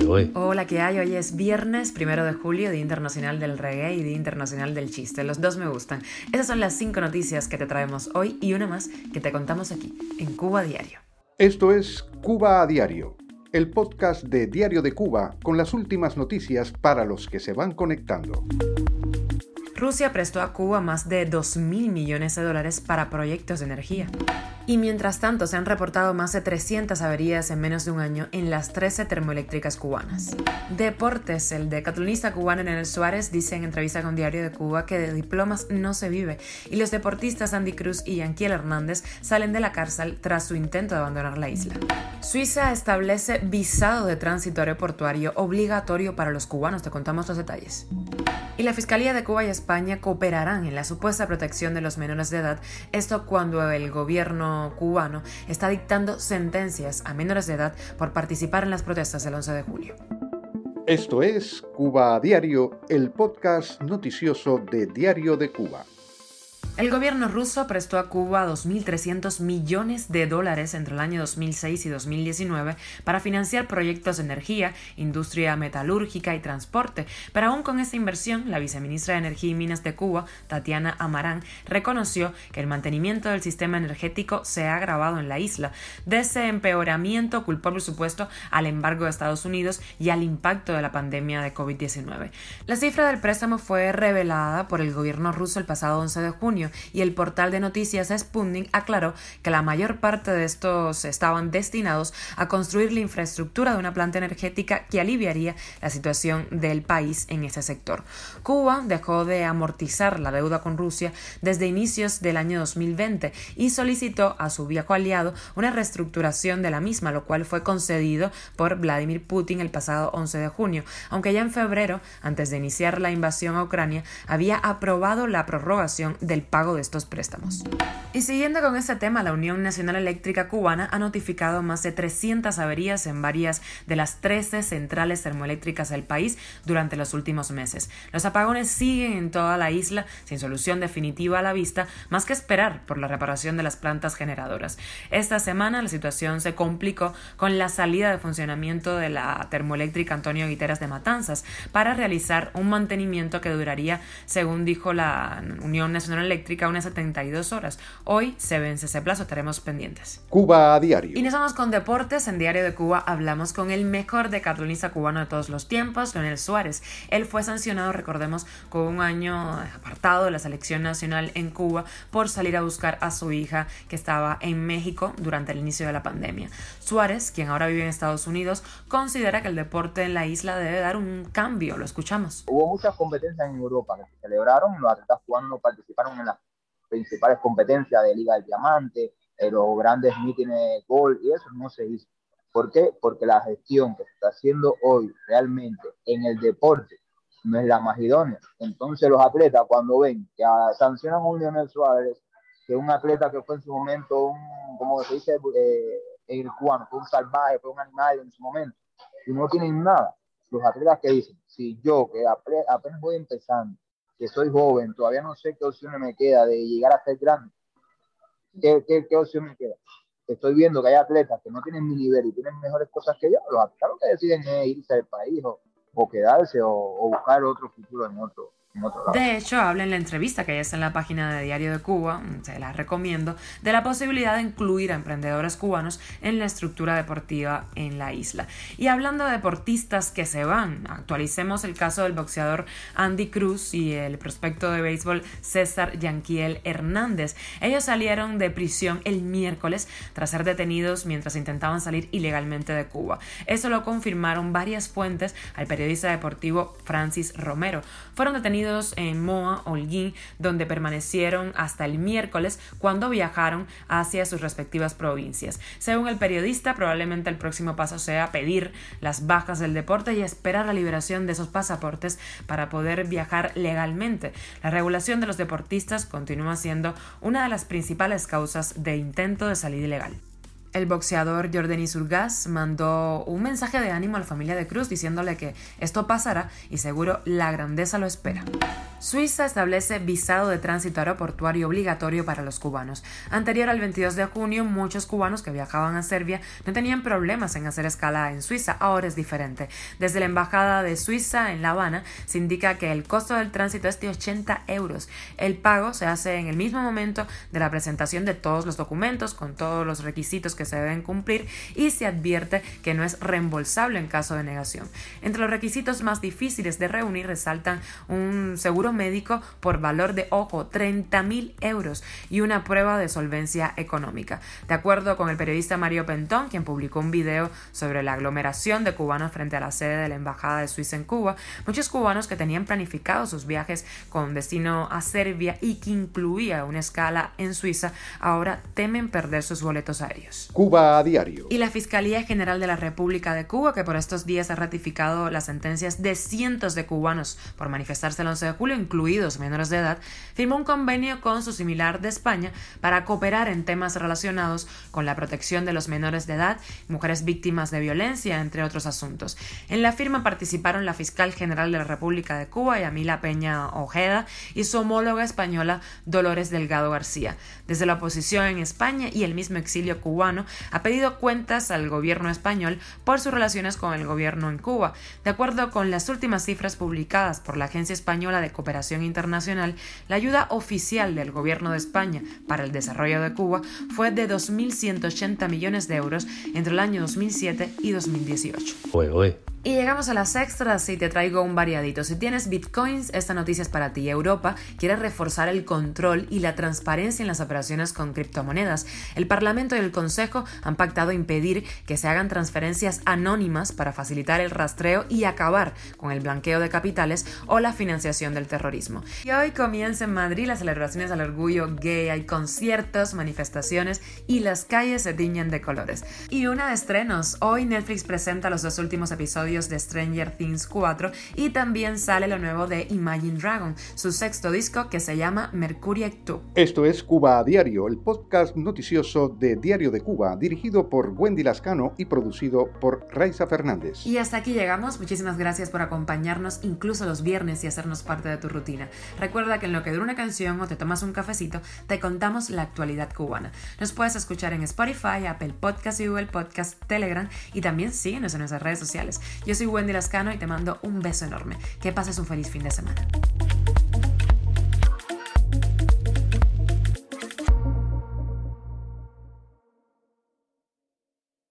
hoy? Hola, ¿qué hay? Hoy es viernes, primero de julio, Día Internacional del Reggae y Día Internacional del Chiste. Los dos me gustan. Esas son las cinco noticias que te traemos hoy y una más que te contamos aquí, en Cuba Diario. Esto es Cuba a Diario, el podcast de Diario de Cuba con las últimas noticias para los que se van conectando. Rusia prestó a Cuba más de 2 mil millones de dólares para proyectos de energía. Y mientras tanto se han reportado más de 300 averías en menos de un año en las 13 termoeléctricas cubanas. Deportes, el decatlonista cubano Nenel Suárez dice en entrevista con Diario de Cuba que de diplomas no se vive y los deportistas Andy Cruz y Yanquiel Hernández salen de la cárcel tras su intento de abandonar la isla. Suiza establece visado de tránsito aeroportuario obligatorio para los cubanos, te contamos los detalles. Y la Fiscalía de Cuba y España cooperarán en la supuesta protección de los menores de edad, esto cuando el gobierno cubano está dictando sentencias a menores de edad por participar en las protestas del 11 de julio. Esto es Cuba Diario, el podcast noticioso de Diario de Cuba. El gobierno ruso prestó a Cuba 2.300 millones de dólares entre el año 2006 y 2019 para financiar proyectos de energía, industria metalúrgica y transporte, pero aún con esta inversión, la viceministra de Energía y Minas de Cuba, Tatiana Amarán, reconoció que el mantenimiento del sistema energético se ha agravado en la isla. De ese empeoramiento culpó, por supuesto, al embargo de Estados Unidos y al impacto de la pandemia de COVID-19. La cifra del préstamo fue revelada por el gobierno ruso el pasado 11 de junio y el portal de noticias Sputnik aclaró que la mayor parte de estos estaban destinados a construir la infraestructura de una planta energética que aliviaría la situación del país en ese sector. Cuba dejó de amortizar la deuda con Rusia desde inicios del año 2020 y solicitó a su viejo aliado una reestructuración de la misma, lo cual fue concedido por Vladimir Putin el pasado 11 de junio, aunque ya en febrero, antes de iniciar la invasión a Ucrania, había aprobado la prorrogación del pago de estos préstamos. Y siguiendo con este tema, la Unión Nacional Eléctrica Cubana ha notificado más de 300 averías en varias de las 13 centrales termoeléctricas del país durante los últimos meses. Los apagones siguen en toda la isla sin solución definitiva a la vista, más que esperar por la reparación de las plantas generadoras. Esta semana la situación se complicó con la salida de funcionamiento de la termoeléctrica Antonio Guiteras de Matanzas para realizar un mantenimiento que duraría, según dijo la Unión Nacional Eléctrica, unas 72 horas. Hoy se vence ese plazo, estaremos pendientes. Cuba a diario. Y nos vamos con deportes. En Diario de Cuba hablamos con el mejor decatlonista cubano de todos los tiempos, Leonel Suárez. Él fue sancionado, recordemos, con un año apartado de la selección nacional en Cuba por salir a buscar a su hija que estaba en México durante el inicio de la pandemia. Suárez, quien ahora vive en Estados Unidos, considera que el deporte en la isla debe dar un cambio. Lo escuchamos. Hubo muchas competencias en Europa que se celebraron, los atletas cubanos participaron en la principales competencias de Liga del Diamante, los grandes mítines gol y eso no se hizo. ¿Por qué? Porque la gestión que se está haciendo hoy realmente en el deporte no es la más idónea. Entonces los atletas cuando ven que sancionan a un Lionel Suárez, que un atleta que fue en su momento un, como se dice eh, el cubano, fue un salvaje, fue un animal en su momento, y no tienen nada. Los atletas que dicen, si yo que apenas voy empezando, que soy joven, todavía no sé qué opción me queda de llegar a ser grande. ¿Qué, qué, opción me queda? Estoy viendo que hay atletas que no tienen mi nivel y tienen mejores cosas que yo. Los atletas que deciden es irse del país o, o quedarse o buscar otro futuro en otro, de hecho, habla en la entrevista que ya está en la página de Diario de Cuba, mm, se la recomiendo, de la posibilidad de incluir a emprendedores cubanos en la estructura deportiva en la isla. Y hablando de deportistas que se van, actualicemos el caso del boxeador Andy Cruz y el prospecto de béisbol César Yanquiel Hernández. Ellos salieron de prisión el miércoles tras ser detenidos mientras intentaban salir ilegalmente de Cuba. Eso lo confirmaron varias fuentes al periodista deportivo Francis Romero. Fueron detenidos en Moa, Holguín, donde permanecieron hasta el miércoles cuando viajaron hacia sus respectivas provincias. Según el periodista, probablemente el próximo paso sea pedir las bajas del deporte y esperar la liberación de esos pasaportes para poder viajar legalmente. La regulación de los deportistas continúa siendo una de las principales causas de intento de salida ilegal. El boxeador Jordani Surgas mandó un mensaje de ánimo a la familia de Cruz diciéndole que esto pasará y seguro la grandeza lo espera. Suiza establece visado de tránsito aeroportuario obligatorio para los cubanos. Anterior al 22 de junio, muchos cubanos que viajaban a Serbia no tenían problemas en hacer escala en Suiza. Ahora es diferente. Desde la Embajada de Suiza en La Habana se indica que el costo del tránsito es de 80 euros. El pago se hace en el mismo momento de la presentación de todos los documentos, con todos los requisitos que se deben cumplir y se advierte que no es reembolsable en caso de negación. Entre los requisitos más difíciles de reunir resaltan un seguro médico por valor de, ojo, 30 mil euros y una prueba de solvencia económica. De acuerdo con el periodista Mario Pentón, quien publicó un video sobre la aglomeración de cubanos frente a la sede de la Embajada de Suiza en Cuba, muchos cubanos que tenían planificado sus viajes con destino a Serbia y que incluía una escala en Suiza, ahora temen perder sus boletos aéreos. Cuba a diario. Y la Fiscalía General de la República de Cuba, que por estos días ha ratificado las sentencias de cientos de cubanos por manifestarse el 11 de julio, incluidos menores de edad, firmó un convenio con su similar de España para cooperar en temas relacionados con la protección de los menores de edad, mujeres víctimas de violencia, entre otros asuntos. En la firma participaron la fiscal general de la República de Cuba, Yamila Peña Ojeda, y su homóloga española, Dolores Delgado García. Desde la oposición en España y el mismo exilio cubano ha pedido cuentas al gobierno español por sus relaciones con el gobierno en Cuba. De acuerdo con las últimas cifras publicadas por la Agencia Española de Cooperación Internacional, la ayuda oficial del Gobierno de España para el desarrollo de Cuba fue de 2.180 millones de euros entre el año 2007 y 2018. Y llegamos a las extras y te traigo un variadito. Si tienes bitcoins, esta noticia es para ti. Europa quiere reforzar el control y la transparencia en las operaciones con criptomonedas. El Parlamento y el Consejo han pactado impedir que se hagan transferencias anónimas para facilitar el rastreo y acabar con el blanqueo de capitales o la financiación del terrorismo. Y hoy comienza en Madrid las celebraciones al orgullo gay. Hay conciertos, manifestaciones y las calles se tiñen de colores. Y una de estrenos. Hoy Netflix presenta los dos últimos episodios de Stranger Things 4 y también sale lo nuevo de Imagine Dragon, su sexto disco que se llama Mercury 2. Esto es Cuba a Diario, el podcast noticioso de Diario de Cuba, dirigido por Wendy Lascano y producido por Raiza Fernández. Y hasta aquí llegamos. Muchísimas gracias por acompañarnos incluso los viernes y hacernos parte de tu rutina. Recuerda que en lo que dura una canción o te tomas un cafecito, te contamos la actualidad cubana. Nos puedes escuchar en Spotify, Apple Podcast y Google Podcast, Telegram y también síguenos en nuestras redes sociales. Yo soy Wendy Lascano y te mando un beso enorme. Que pases un feliz fin de semana.